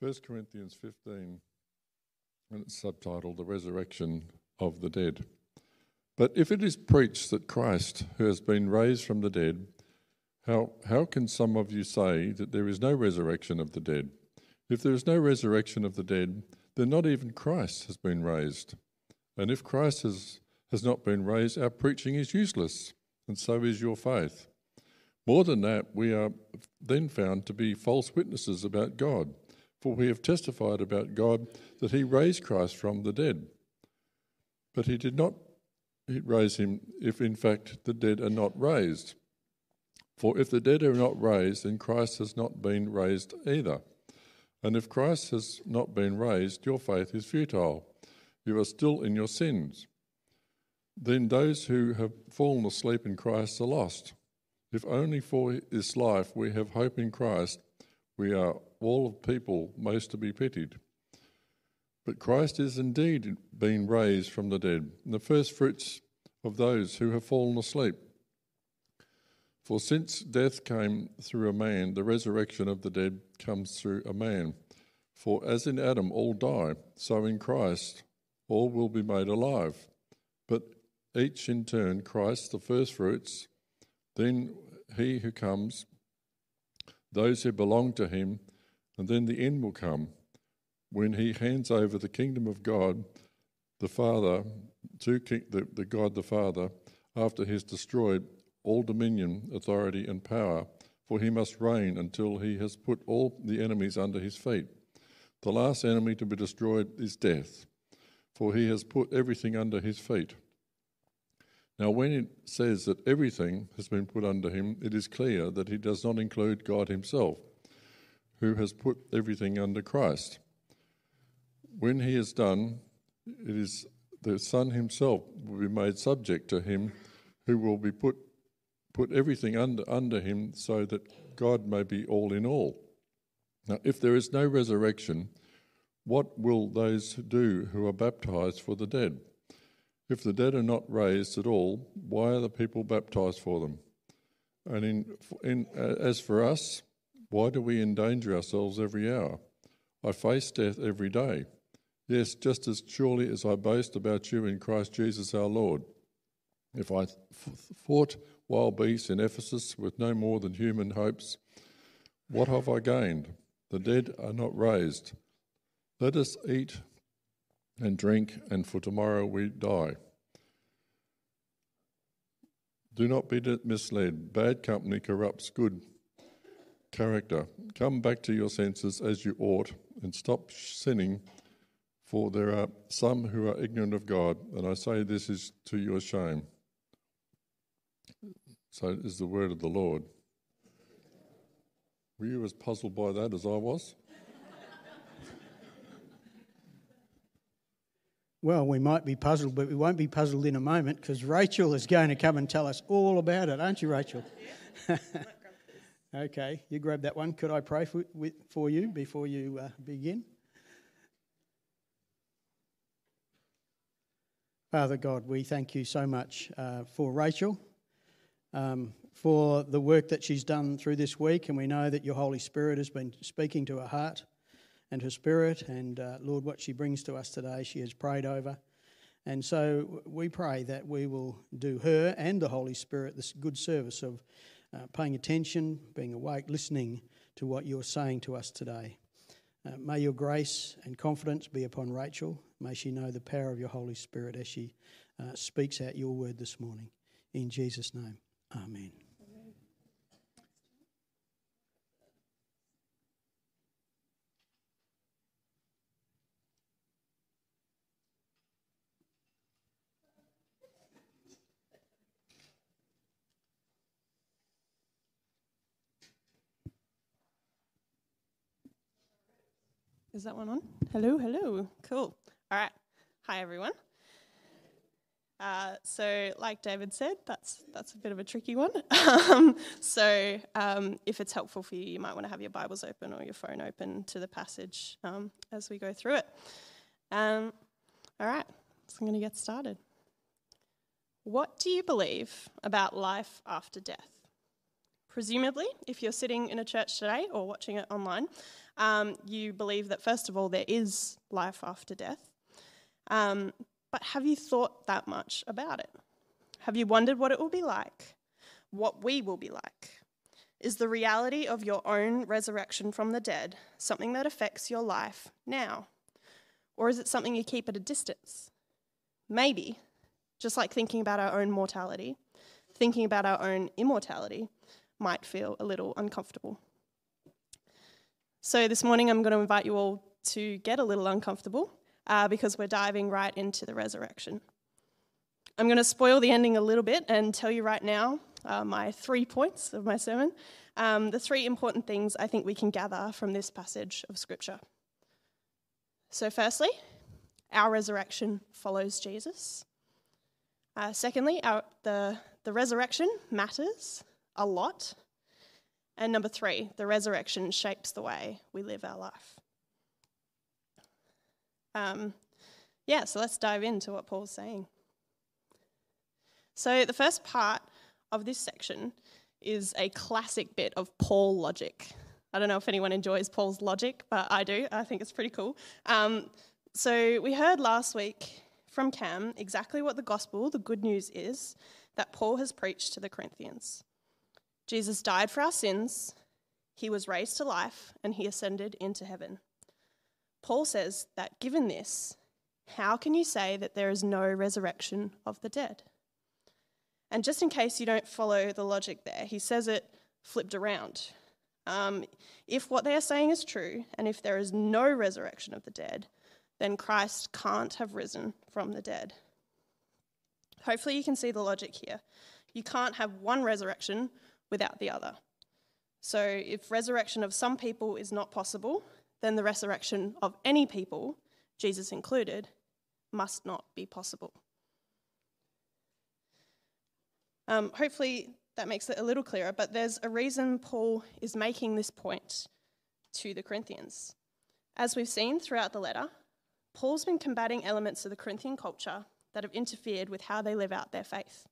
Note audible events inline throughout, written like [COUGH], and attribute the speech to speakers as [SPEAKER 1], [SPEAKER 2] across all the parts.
[SPEAKER 1] 1 Corinthians 15, and it's subtitled The Resurrection of the Dead. But if it is preached that Christ, who has been raised from the dead, how, how can some of you say that there is no resurrection of the dead? If there is no resurrection of the dead, then not even Christ has been raised. And if Christ has, has not been raised, our preaching is useless, and so is your faith. More than that, we are then found to be false witnesses about God, for we have testified about God that He raised Christ from the dead. But He did not raise Him if, in fact, the dead are not raised. For if the dead are not raised, then Christ has not been raised either. And if Christ has not been raised, your faith is futile. You are still in your sins. Then those who have fallen asleep in Christ are lost. If only for this life we have hope in Christ, we are all of people most to be pitied. But Christ is indeed being raised from the dead, the first fruits of those who have fallen asleep. For since death came through a man, the resurrection of the dead comes through a man. For as in Adam all die, so in Christ all will be made alive. But each in turn, Christ the firstfruits, then he who comes, those who belong to him, and then the end will come when he hands over the kingdom of God, the Father, to the, the God the Father, after he has destroyed all dominion, authority, and power, for he must reign until he has put all the enemies under his feet. The last enemy to be destroyed is death, for he has put everything under his feet. Now, when it says that everything has been put under him, it is clear that he does not include God himself, who has put everything under Christ. When he is done, it is the Son himself will be made subject to him, who will be put put everything under under him, so that God may be all in all. Now, if there is no resurrection, what will those do who are baptized for the dead? If the dead are not raised at all, why are the people baptized for them? And in, in, uh, as for us, why do we endanger ourselves every hour? I face death every day. Yes, just as surely as I boast about you in Christ Jesus our Lord. If I fought wild beasts in Ephesus with no more than human hopes, what have I gained? The dead are not raised. Let us eat and drink, and for tomorrow we die. Do not be misled. Bad company corrupts good character. Come back to your senses as you ought and stop sinning, for there are some who are ignorant of God, and I say this is to your shame. So is the word of the Lord. Were you as puzzled by that as I was?
[SPEAKER 2] Well, we might be puzzled, but we won't be puzzled in a moment because Rachel is going to come and tell us all about it, aren't you, Rachel? [LAUGHS] okay, you grab that one. Could I pray for, for you before you uh, begin? Father God, we thank you so much uh, for Rachel, um, for the work that she's done through this week, and we know that your Holy Spirit has been speaking to her heart and her spirit. And uh, Lord, what she brings to us today, she has prayed over. And so we pray that we will do her and the Holy Spirit this good service of uh, paying attention, being awake, listening to what you're saying to us today. Uh, may your grace and confidence be upon Rachel. May she know the power of your Holy Spirit as she uh, speaks out your word this morning. In Jesus' name, amen.
[SPEAKER 3] Is that one on? Hello, hello. Cool. All right. Hi, everyone. Uh, so, like David said, that's that's a bit of a tricky one. [LAUGHS] Um, so, um, if it's helpful for you, you might want to have your Bibles open or your phone open to the passage um, as we go through it. Um, all right, so I'm going to get started. What do you believe about life after death? Presumably, if you're sitting in a church today or watching it online, um, you believe that, first of all, there is life after death. Um, but have you thought that much about it? Have you wondered what it will be like? What we will be like? Is the reality of your own resurrection from the dead something that affects your life now? Or is it something you keep at a distance? Maybe, just like thinking about our own mortality, thinking about our own immortality might feel a little uncomfortable. So, this morning I'm going to invite you all to get a little uncomfortable uh, because we're diving right into the resurrection. I'm going to spoil the ending a little bit and tell you right now uh, my three points of my sermon. Um, the three important things I think we can gather from this passage of Scripture. So, firstly, our resurrection follows Jesus. Uh, secondly, our, the, the resurrection matters a lot. And number three, the resurrection shapes the way we live our life. Um, yeah, so let's dive into what Paul's saying. So, the first part of this section is a classic bit of Paul logic. I don't know if anyone enjoys Paul's logic, but I do. I think it's pretty cool. Um, so, we heard last week from Cam exactly what the gospel, the good news is, that Paul has preached to the Corinthians. Jesus died for our sins, he was raised to life, and he ascended into heaven. Paul says that given this, how can you say that there is no resurrection of the dead? And just in case you don't follow the logic there, he says it flipped around. Um, if what they are saying is true, and if there is no resurrection of the dead, then Christ can't have risen from the dead. Hopefully, you can see the logic here. You can't have one resurrection without the other. So, if resurrection of some people is not possible, then the resurrection of any people, Jesus included, must not be possible. Um, hopefully, that makes it a little clearer, but there's a reason Paul is making this point to the Corinthians. As we've seen throughout the letter, Paul's been combating elements of the Corinthian culture that have interfered with how they live out their faith.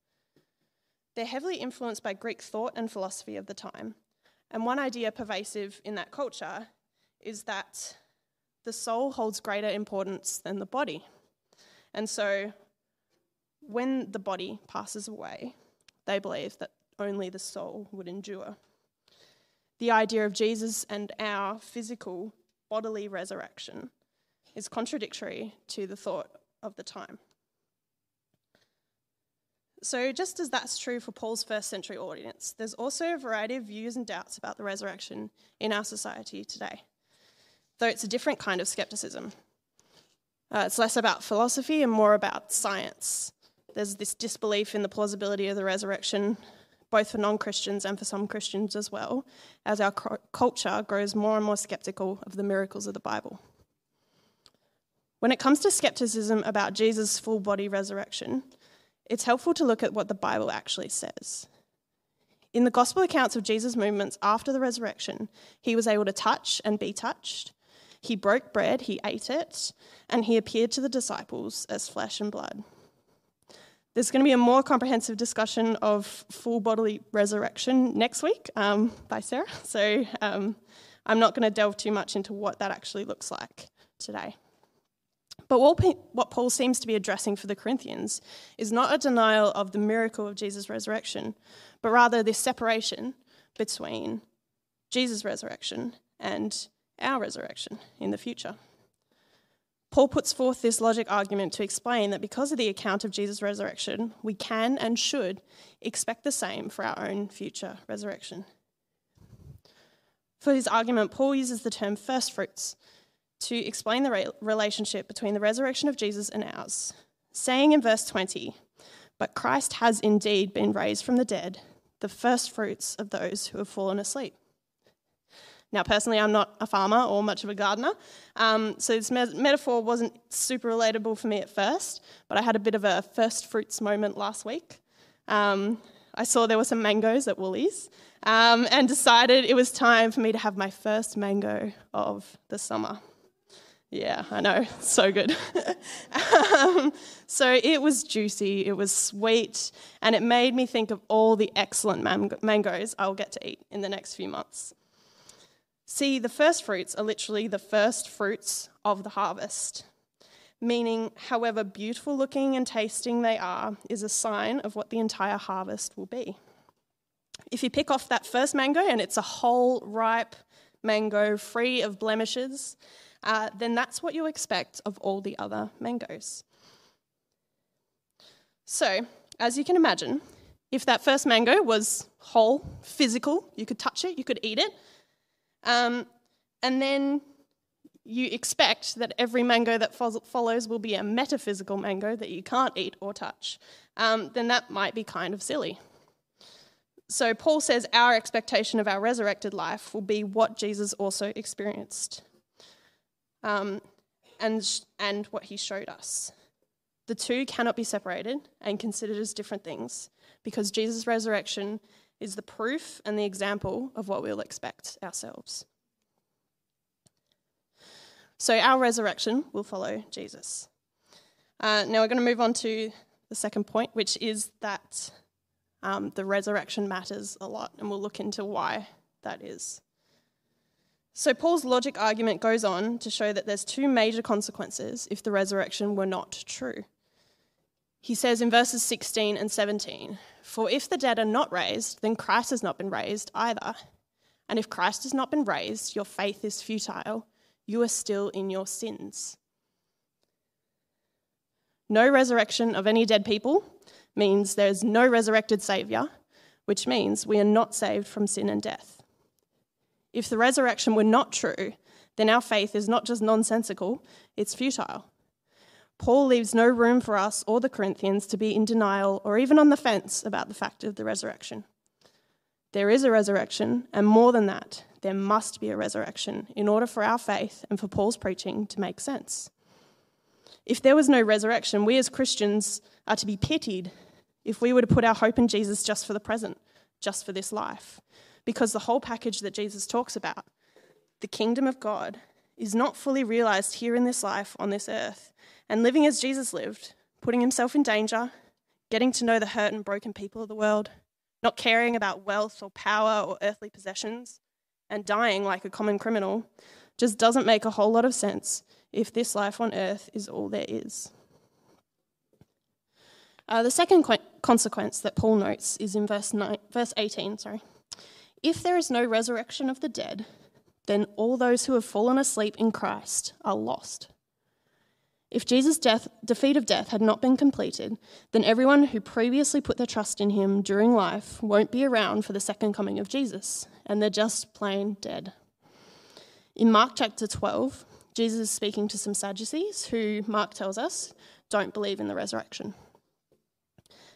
[SPEAKER 3] They're heavily influenced by Greek thought and philosophy of the time, and one idea pervasive in that culture is that the soul holds greater importance than the body. And so when the body passes away, they believe that only the soul would endure. The idea of Jesus and our physical bodily resurrection is contradictory to the thought of the time. So, just as that's true for Paul's first century audience, there's also a variety of views and doubts about the resurrection in our society today though it's a different kind of skepticism. Uh, it's less about philosophy and more about science. There's this disbelief in the plausibility of the resurrection, both for non Christians and for some Christians as well, as our culture grows more and more skeptical of the miracles of the Bible. When it comes to skepticism about Jesus' full body resurrection, it's helpful to look at what the Bible actually says. In the gospel accounts of Jesus' movements after the resurrection, he was able to touch and be touched. He broke bread, he ate it, and he appeared to the disciples as flesh and blood. There's going to be a more comprehensive discussion of full bodily resurrection next week um, by Sarah, [LAUGHS] so um, I'm not going to delve too much into what that actually looks like today. But what Paul seems to be addressing for the Corinthians is not a denial of the miracle of Jesus' resurrection, but rather this separation between Jesus' resurrection and our resurrection in the future. Paul puts forth this logic argument to explain that because of the account of Jesus' resurrection, we can and should expect the same for our own future resurrection. For his argument, Paul uses the term first fruits to explain the re- relationship between the resurrection of Jesus and ours, saying in verse 20, But Christ has indeed been raised from the dead, the first fruits of those who have fallen asleep. Now, personally, I'm not a farmer or much of a gardener, um, so this me- metaphor wasn't super relatable for me at first, but I had a bit of a first fruits moment last week. Um, I saw there were some mangoes at Woolies um, and decided it was time for me to have my first mango of the summer. Yeah, I know. [LAUGHS] So good. [LAUGHS] um, so it was juicy, it was sweet, and it made me think of all the excellent man- mangoes I'll get to eat in the next few months. See, the first fruits are literally the first fruits of the harvest, meaning, however beautiful looking and tasting they are, is a sign of what the entire harvest will be. If you pick off that first mango and it's a whole, ripe mango free of blemishes, uh, then that's what you expect of all the other mangoes. So, as you can imagine, if that first mango was whole, physical, you could touch it, you could eat it, um, and then you expect that every mango that follows will be a metaphysical mango that you can't eat or touch, um, then that might be kind of silly. So, Paul says our expectation of our resurrected life will be what Jesus also experienced um, and, and what he showed us. The two cannot be separated and considered as different things because Jesus' resurrection is the proof and the example of what we'll expect ourselves. So, our resurrection will follow Jesus. Uh, now, we're going to move on to the second point, which is that um, the resurrection matters a lot, and we'll look into why that is. So, Paul's logic argument goes on to show that there's two major consequences if the resurrection were not true. He says in verses 16 and 17 For if the dead are not raised, then Christ has not been raised either. And if Christ has not been raised, your faith is futile. You are still in your sins. No resurrection of any dead people means there is no resurrected Saviour, which means we are not saved from sin and death. If the resurrection were not true, then our faith is not just nonsensical, it's futile. Paul leaves no room for us or the Corinthians to be in denial or even on the fence about the fact of the resurrection. There is a resurrection, and more than that, there must be a resurrection in order for our faith and for Paul's preaching to make sense. If there was no resurrection, we as Christians are to be pitied if we were to put our hope in Jesus just for the present, just for this life because the whole package that Jesus talks about, the kingdom of God, is not fully realized here in this life on this earth. And living as Jesus lived, putting himself in danger, getting to know the hurt and broken people of the world, not caring about wealth or power or earthly possessions, and dying like a common criminal, just doesn't make a whole lot of sense if this life on earth is all there is. Uh, the second qu- consequence that Paul notes is in verse, verse 18. Sorry. If there is no resurrection of the dead, then all those who have fallen asleep in Christ are lost. If Jesus' death, defeat of death had not been completed, then everyone who previously put their trust in him during life won't be around for the second coming of Jesus, and they're just plain dead. In Mark chapter 12, Jesus is speaking to some Sadducees who, Mark tells us, don't believe in the resurrection.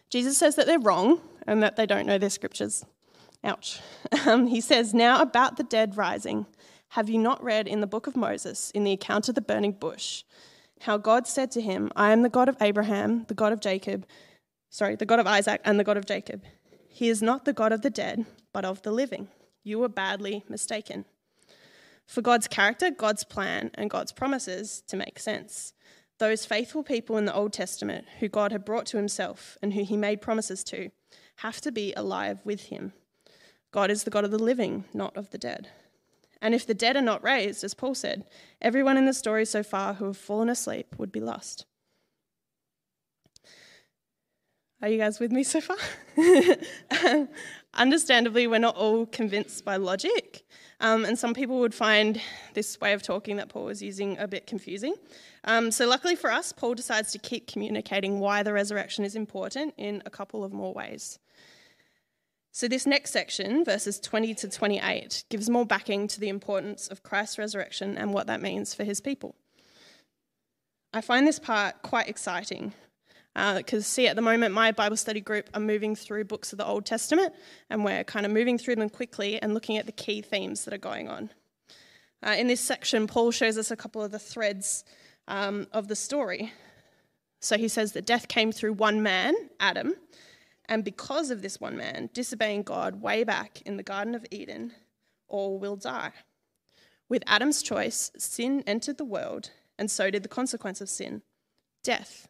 [SPEAKER 3] Jesus says that they're wrong and that they don't know their scriptures. Ouch. [LAUGHS] Um, he says, Now about the dead rising. Have you not read in the book of Moses, in the account of the burning bush, how God said to him, I am the God of Abraham, the God of Jacob, sorry, the God of Isaac, and the God of Jacob. He is not the God of the dead, but of the living. You were badly mistaken. For God's character, God's plan, and God's promises to make sense. Those faithful people in the Old Testament who God had brought to himself and who he made promises to have to be alive with him. God is the God of the living, not of the dead. And if the dead are not raised, as Paul said, everyone in the story so far who have fallen asleep would be lost. Are you guys with me so far? [LAUGHS] Understandably, we're not all convinced by logic, um, and some people would find this way of talking that Paul was using a bit confusing. Um, so, luckily for us, Paul decides to keep communicating why the resurrection is important in a couple of more ways. So, this next section, verses 20 to 28, gives more backing to the importance of Christ's resurrection and what that means for his people. I find this part quite exciting because, uh, see, at the moment, my Bible study group are moving through books of the Old Testament and we're kind of moving through them quickly and looking at the key themes that are going on. Uh, in this section, Paul shows us a couple of the threads um, of the story. So, he says that death came through one man, Adam and because of this one man disobeying God way back in the Garden of Eden, all will die. With Adam's choice, sin entered the world, and so did the consequence of sin death,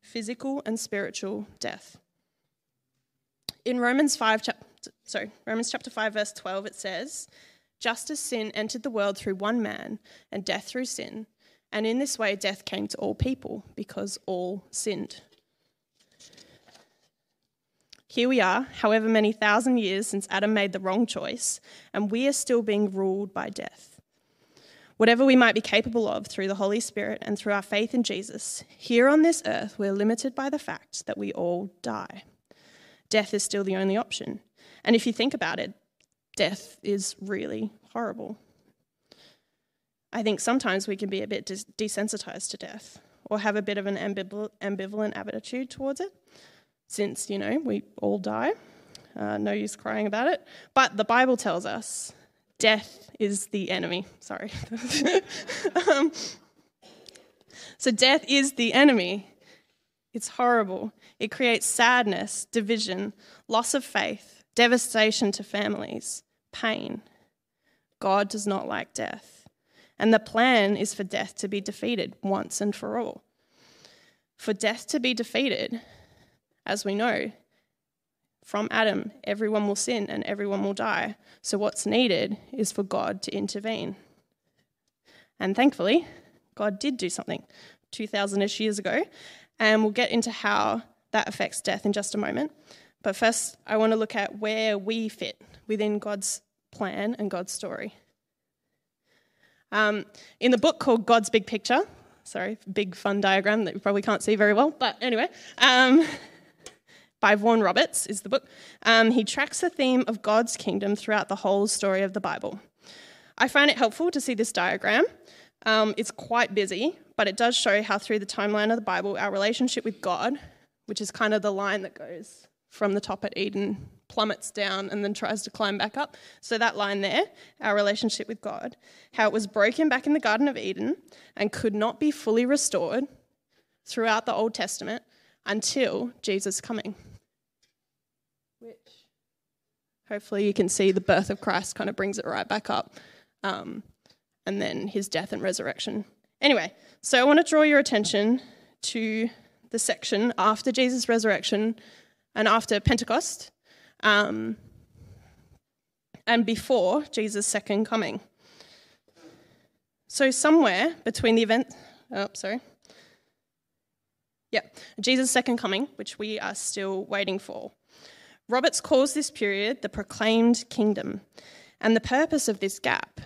[SPEAKER 3] physical and spiritual death. In Romans 5, chap- sorry, Romans chapter 5, verse 12, it says, Just as sin entered the world through one man, and death through sin, and in this way death came to all people, because all sinned. Here we are, however many thousand years since Adam made the wrong choice, and we are still being ruled by death. Whatever we might be capable of through the Holy Spirit and through our faith in Jesus, here on this earth we're limited by the fact that we all die. Death is still the only option. And if you think about it, death is really horrible. I think sometimes we can be a bit desensitized to death or have a bit of an ambivalent attitude towards it, since, you know, we all die. Uh, no use crying about it. But the Bible tells us death is the enemy. Sorry. [LAUGHS] um, so, death is the enemy. It's horrible. It creates sadness, division, loss of faith, devastation to families, pain. God does not like death. And the plan is for death to be defeated once and for all. For death to be defeated, as we know, from Adam, everyone will sin and everyone will die. So, what's needed is for God to intervene. And thankfully, God did do something 2,000 ish years ago. And we'll get into how that affects death in just a moment. But first, I want to look at where we fit within God's plan and God's story. Um, in the book called God's Big Picture, sorry, big fun diagram that you probably can't see very well, but anyway, um, by Vaughan Roberts is the book. Um, he tracks the theme of God's kingdom throughout the whole story of the Bible. I find it helpful to see this diagram. Um, it's quite busy, but it does show how through the timeline of the Bible, our relationship with God, which is kind of the line that goes from the top at Eden, plummets down and then tries to climb back up. So that line there, our relationship with God, how it was broken back in the Garden of Eden and could not be fully restored throughout the Old Testament until Jesus' coming which hopefully you can see the birth of Christ kind of brings it right back up, um, and then his death and resurrection. Anyway, so I want to draw your attention to the section after Jesus' resurrection and after Pentecost, um, and before Jesus' second coming. So, somewhere between the event, oh, sorry. Yeah, Jesus' second coming, which we are still waiting for. Roberts calls this period the proclaimed kingdom. And the purpose of this gap,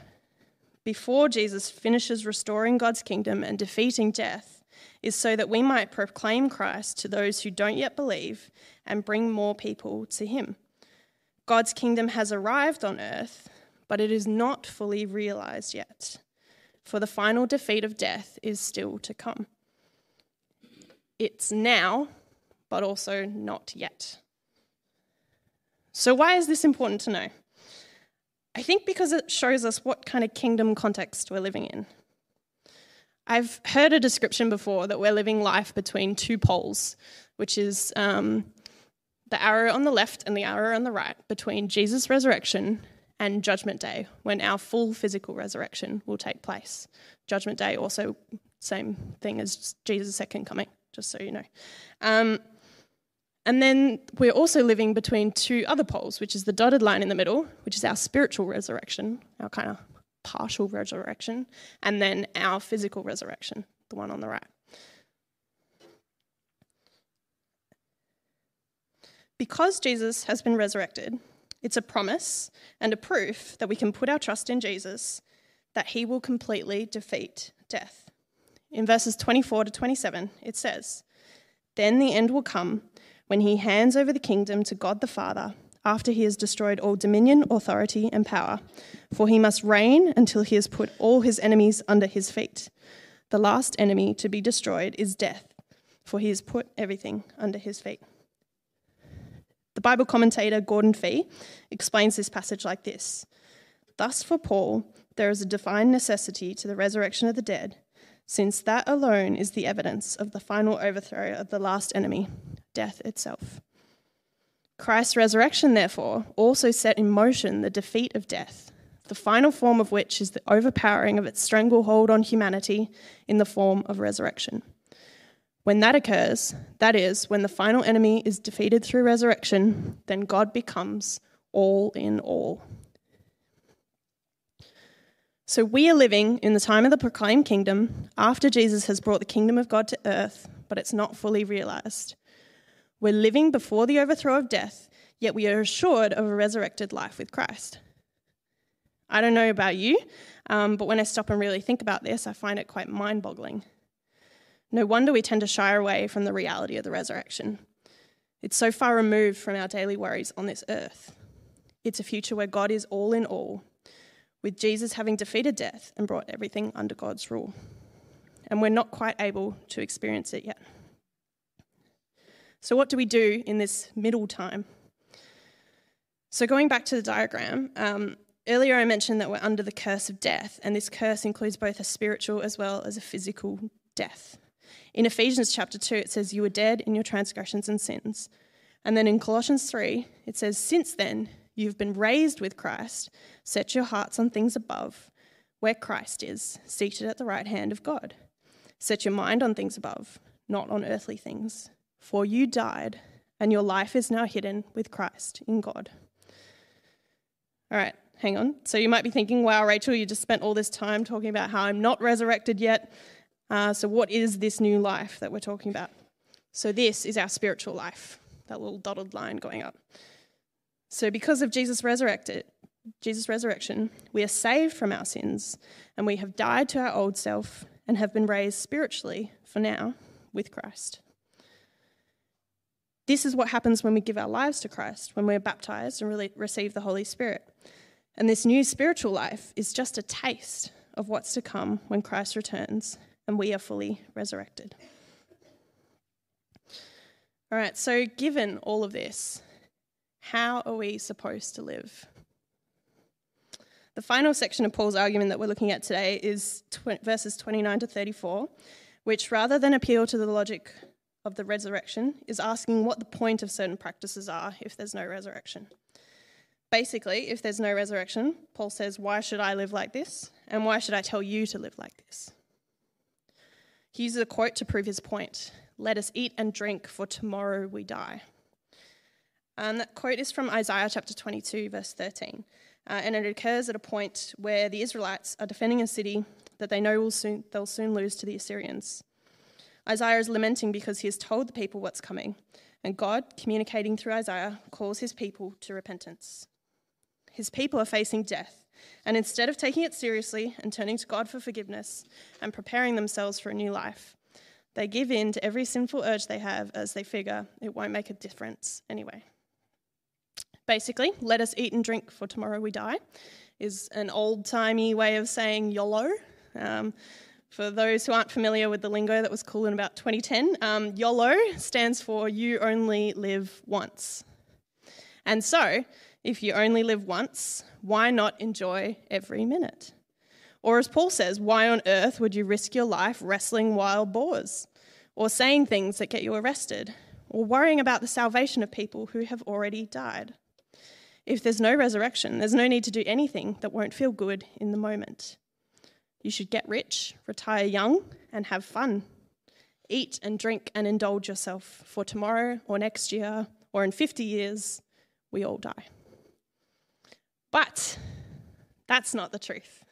[SPEAKER 3] before Jesus finishes restoring God's kingdom and defeating death, is so that we might proclaim Christ to those who don't yet believe and bring more people to him. God's kingdom has arrived on earth, but it is not fully realized yet, for the final defeat of death is still to come. It's now, but also not yet. So, why is this important to know? I think because it shows us what kind of kingdom context we're living in. I've heard a description before that we're living life between two poles, which is um, the arrow on the left and the arrow on the right, between Jesus' resurrection and Judgment Day, when our full physical resurrection will take place. Judgment Day also same thing as Jesus' second coming, just so you know. Um, and then we're also living between two other poles, which is the dotted line in the middle, which is our spiritual resurrection, our kind of partial resurrection, and then our physical resurrection, the one on the right. Because Jesus has been resurrected, it's a promise and a proof that we can put our trust in Jesus that he will completely defeat death. In verses 24 to 27, it says, Then the end will come when he hands over the kingdom to God the Father after he has destroyed all dominion, authority, and power. For he must reign until he has put all his enemies under his feet. The last enemy to be destroyed is death, for he has put everything under his feet. The Bible commentator Gordon Fee explains this passage like this Thus, for Paul, there is a divine necessity to the resurrection of the dead, since that alone is the evidence of the final overthrow of the last enemy, death itself. Christ's resurrection, therefore, also set in motion the defeat of death, the final form of which is the overpowering of its stranglehold on humanity in the form of resurrection. When that occurs, that is, when the final enemy is defeated through resurrection, then God becomes all in all. So we are living in the time of the proclaimed kingdom after Jesus has brought the kingdom of God to earth, but it's not fully realized. We're living before the overthrow of death, yet we are assured of a resurrected life with Christ. I don't know about you, um, but when I stop and really think about this, I find it quite mind boggling. No wonder we tend to shy away from the reality of the resurrection. It's so far removed from our daily worries on this earth. It's a future where God is all in all, with Jesus having defeated death and brought everything under God's rule. And we're not quite able to experience it yet. So, what do we do in this middle time? So, going back to the diagram, um, earlier I mentioned that we're under the curse of death, and this curse includes both a spiritual as well as a physical death. In Ephesians chapter 2, it says, You were dead in your transgressions and sins. And then in Colossians 3, it says, Since then, you've been raised with Christ. Set your hearts on things above, where Christ is, seated at the right hand of God. Set your mind on things above, not on earthly things. For you died, and your life is now hidden with Christ in God. All right, hang on. So you might be thinking, wow, Rachel, you just spent all this time talking about how I'm not resurrected yet. Uh, so, what is this new life that we're talking about? So, this is our spiritual life, that little dotted line going up. So, because of Jesus resurrected, Jesus' resurrection, we are saved from our sins and we have died to our old self and have been raised spiritually for now with Christ. This is what happens when we give our lives to Christ, when we're baptized and really receive the Holy Spirit. And this new spiritual life is just a taste of what's to come when Christ returns and we are fully resurrected. All right, so given all of this, how are we supposed to live? The final section of Paul's argument that we're looking at today is verses 29 to 34, which rather than appeal to the logic of the resurrection, is asking what the point of certain practices are if there's no resurrection. Basically, if there's no resurrection, Paul says, Why should I live like this? And why should I tell you to live like this? He uses a quote to prove his point Let us eat and drink, for tomorrow we die. And that quote is from Isaiah chapter 22, verse 13. Uh, and it occurs at a point where the Israelites are defending a city that they know will soon, they'll soon lose to the Assyrians. Isaiah is lamenting because he has told the people what's coming, and God, communicating through Isaiah, calls his people to repentance. His people are facing death, and instead of taking it seriously and turning to God for forgiveness and preparing themselves for a new life, they give in to every sinful urge they have as they figure it won't make a difference anyway. Basically, let us eat and drink for tomorrow we die is an old timey way of saying YOLO. Um, for those who aren't familiar with the lingo that was cool in about 2010, um, YOLO stands for You Only Live Once. And so, if you only live once, why not enjoy every minute? Or as Paul says, why on earth would you risk your life wrestling wild boars? Or saying things that get you arrested? Or worrying about the salvation of people who have already died? If there's no resurrection, there's no need to do anything that won't feel good in the moment. You should get rich, retire young, and have fun. Eat and drink and indulge yourself, for tomorrow or next year or in 50 years, we all die. But that's not the truth.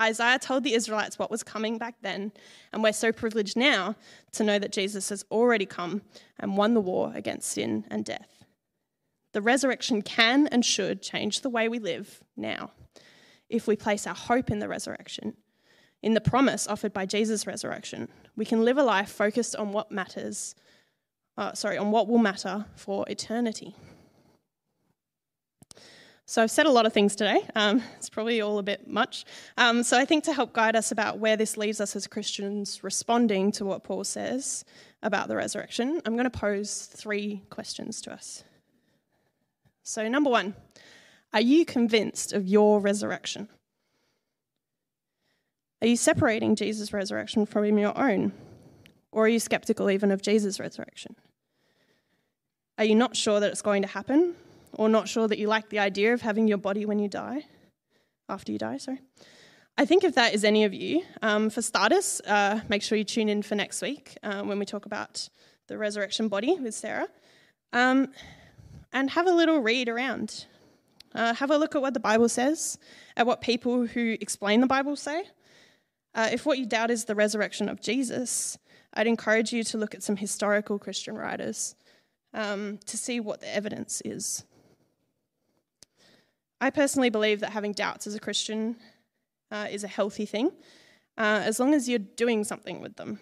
[SPEAKER 3] Isaiah told the Israelites what was coming back then, and we're so privileged now to know that Jesus has already come and won the war against sin and death. The resurrection can and should change the way we live now if we place our hope in the resurrection, in the promise offered by Jesus' resurrection. We can live a life focused on what matters, uh, sorry, on what will matter for eternity. So I've said a lot of things today. Um, it's probably all a bit much. Um, so I think to help guide us about where this leaves us as Christians responding to what Paul says about the resurrection, I'm going to pose three questions to us. So, number one, are you convinced of your resurrection? Are you separating Jesus' resurrection from your own? Or are you skeptical even of Jesus' resurrection? Are you not sure that it's going to happen? or not sure that you like the idea of having your body when you die? after you die, sorry. I think if that is any of you, um, for starters, uh, make sure you tune in for next week uh, when we talk about the resurrection body with Sarah. Um, and have a little read around. Uh, have a look at what the Bible says, at what people who explain the Bible say. Uh, if what you doubt is the resurrection of Jesus, I'd encourage you to look at some historical Christian writers um, to see what the evidence is. I personally believe that having doubts as a Christian uh, is a healthy thing, uh, as long as you're doing something with them.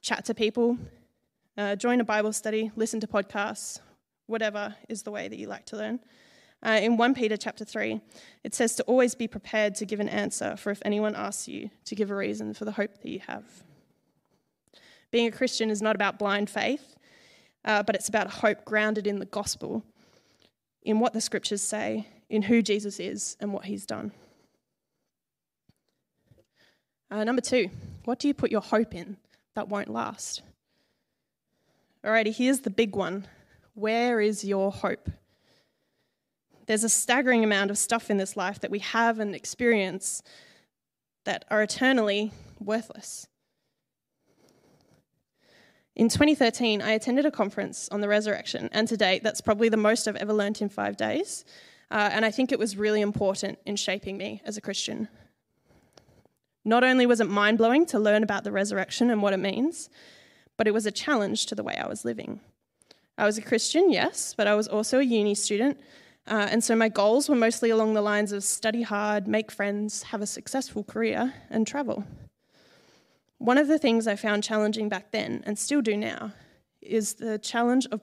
[SPEAKER 3] Chat to people, uh, join a Bible study, listen to podcasts, whatever is the way that you like to learn. Uh, in 1 Peter chapter 3, it says to always be prepared to give an answer for if anyone asks you to give a reason for the hope that you have. Being a Christian is not about blind faith, uh, but it's about hope grounded in the gospel, in what the scriptures say, in who Jesus is and what he's done. Uh, number two, what do you put your hope in that won't last? Alrighty, here's the big one. Where is your hope? There's a staggering amount of stuff in this life that we have and experience that are eternally worthless. In 2013, I attended a conference on the resurrection, and to date, that's probably the most I've ever learnt in five days. Uh, and I think it was really important in shaping me as a Christian. Not only was it mind blowing to learn about the resurrection and what it means, but it was a challenge to the way I was living. I was a Christian, yes, but I was also a uni student, uh, and so my goals were mostly along the lines of study hard, make friends, have a successful career, and travel. One of the things I found challenging back then, and still do now, is the challenge of,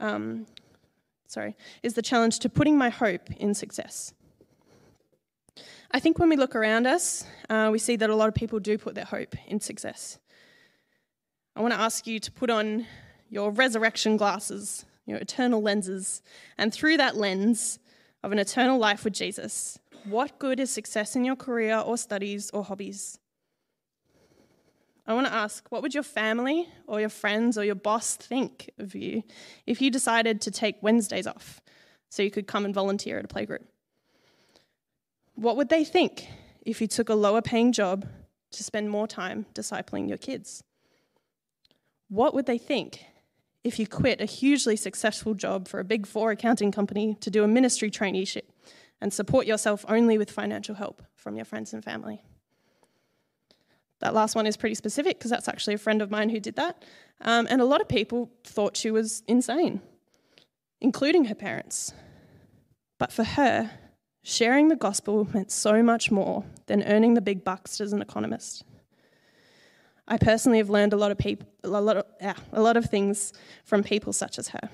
[SPEAKER 3] um, sorry, is the challenge to putting my hope in success. I think when we look around us, uh, we see that a lot of people do put their hope in success. I want to ask you to put on your resurrection glasses, your eternal lenses, and through that lens of an eternal life with Jesus, what good is success in your career or studies or hobbies? I want to ask what would your family or your friends or your boss think of you if you decided to take Wednesdays off so you could come and volunteer at a playgroup? What would they think if you took a lower paying job to spend more time discipling your kids? What would they think if you quit a hugely successful job for a big four accounting company to do a ministry traineeship and support yourself only with financial help from your friends and family? That last one is pretty specific because that's actually a friend of mine who did that. Um, and a lot of people thought she was insane, including her parents. But for her, sharing the gospel meant so much more than earning the big bucks as an economist. I personally have learned a lot of people, a lot of, yeah, a lot of things from people such as her.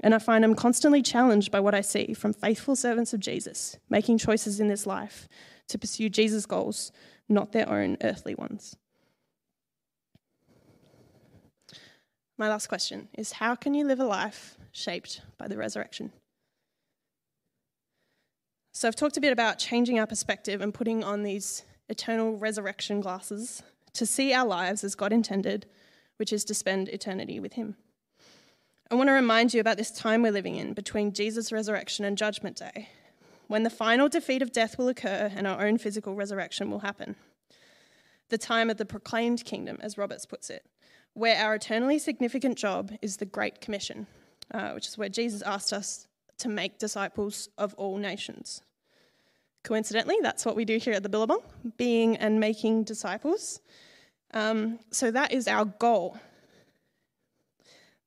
[SPEAKER 3] And I find I'm constantly challenged by what I see from faithful servants of Jesus, making choices in this life to pursue Jesus' goals not their own earthly ones. My last question is How can you live a life shaped by the resurrection? So, I've talked a bit about changing our perspective and putting on these eternal resurrection glasses to see our lives as God intended, which is to spend eternity with Him. I want to remind you about this time we're living in between Jesus' resurrection and Judgment Day, when the final defeat of death will occur and our own physical resurrection will happen. The time of the proclaimed kingdom, as Roberts puts it, where our eternally significant job is the Great Commission, uh, which is where Jesus asked us to make disciples of all nations. Coincidentally, that's what we do here at the Billabong, being and making disciples. Um, so that is our goal.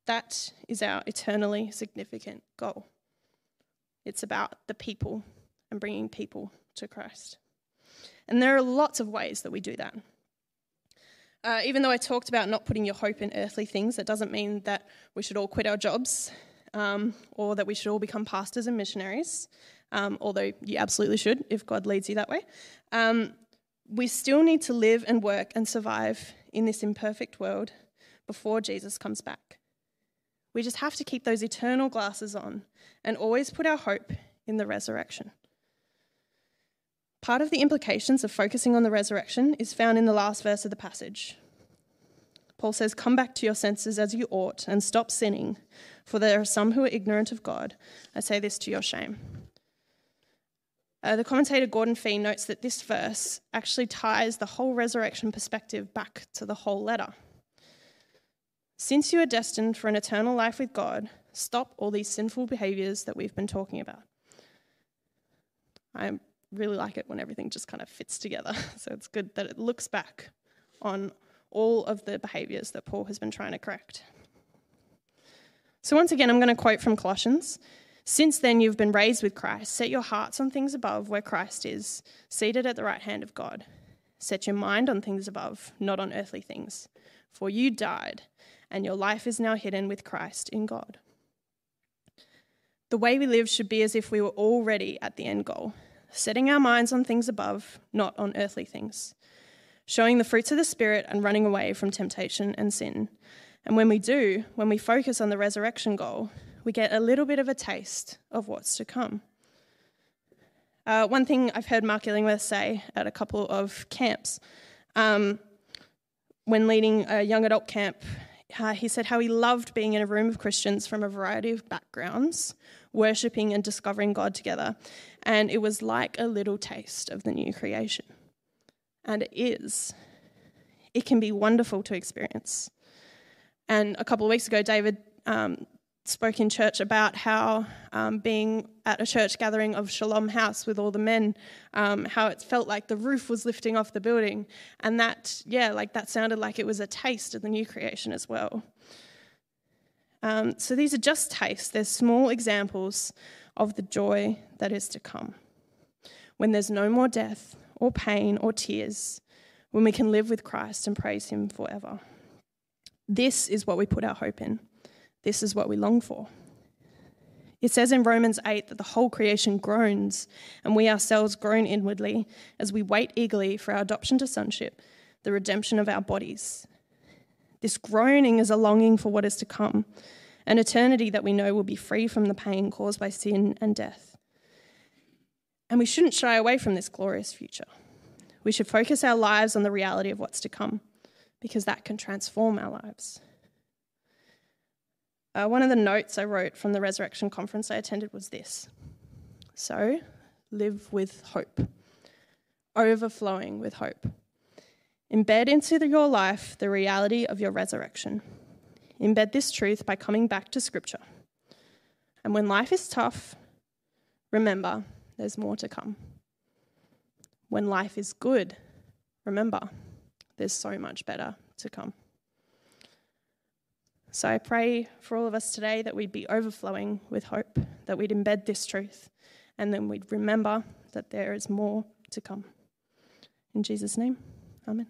[SPEAKER 3] That is our eternally significant goal. It's about the people and bringing people to Christ. And there are lots of ways that we do that. Uh, even though I talked about not putting your hope in earthly things, that doesn't mean that we should all quit our jobs um, or that we should all become pastors and missionaries, um, although you absolutely should if God leads you that way. Um, we still need to live and work and survive in this imperfect world before Jesus comes back. We just have to keep those eternal glasses on and always put our hope in the resurrection. Part of the implications of focusing on the resurrection is found in the last verse of the passage. Paul says, Come back to your senses as you ought and stop sinning, for there are some who are ignorant of God. I say this to your shame. Uh, the commentator Gordon Fee notes that this verse actually ties the whole resurrection perspective back to the whole letter. Since you are destined for an eternal life with God, stop all these sinful behaviors that we've been talking about. I really like it when everything just kind of fits together. [LAUGHS] So it's good that it looks back on all of the behaviors that Paul has been trying to correct. So, once again, I'm going to quote from Colossians. Since then, you've been raised with Christ. Set your hearts on things above where Christ is, seated at the right hand of God. Set your mind on things above, not on earthly things. For you died, and your life is now hidden with Christ in God. The way we live should be as if we were already at the end goal, setting our minds on things above, not on earthly things, showing the fruits of the Spirit and running away from temptation and sin. And when we do, when we focus on the resurrection goal, we get a little bit of a taste of what's to come. Uh, one thing I've heard Mark Illingworth say at a couple of camps, um, when leading a young adult camp, uh, he said how he loved being in a room of Christians from a variety of backgrounds, worshipping and discovering God together. And it was like a little taste of the new creation. And it is. It can be wonderful to experience. And a couple of weeks ago, David um, spoke in church about how um, being at a church gathering of Shalom House with all the men, um, how it felt like the roof was lifting off the building. And that, yeah, like that sounded like it was a taste of the new creation as well. Um, so these are just tastes, they're small examples of the joy that is to come. When there's no more death or pain or tears, when we can live with Christ and praise Him forever. This is what we put our hope in. This is what we long for. It says in Romans 8 that the whole creation groans, and we ourselves groan inwardly as we wait eagerly for our adoption to sonship, the redemption of our bodies. This groaning is a longing for what is to come, an eternity that we know will be free from the pain caused by sin and death. And we shouldn't shy away from this glorious future. We should focus our lives on the reality of what's to come, because that can transform our lives. Uh, one of the notes I wrote from the resurrection conference I attended was this So, live with hope, overflowing with hope. Embed into the, your life the reality of your resurrection. Embed this truth by coming back to Scripture. And when life is tough, remember there's more to come. When life is good, remember there's so much better to come. So I pray for all of us today that we'd be overflowing with hope, that we'd embed this truth, and then we'd remember that there is more to come. In Jesus' name, Amen.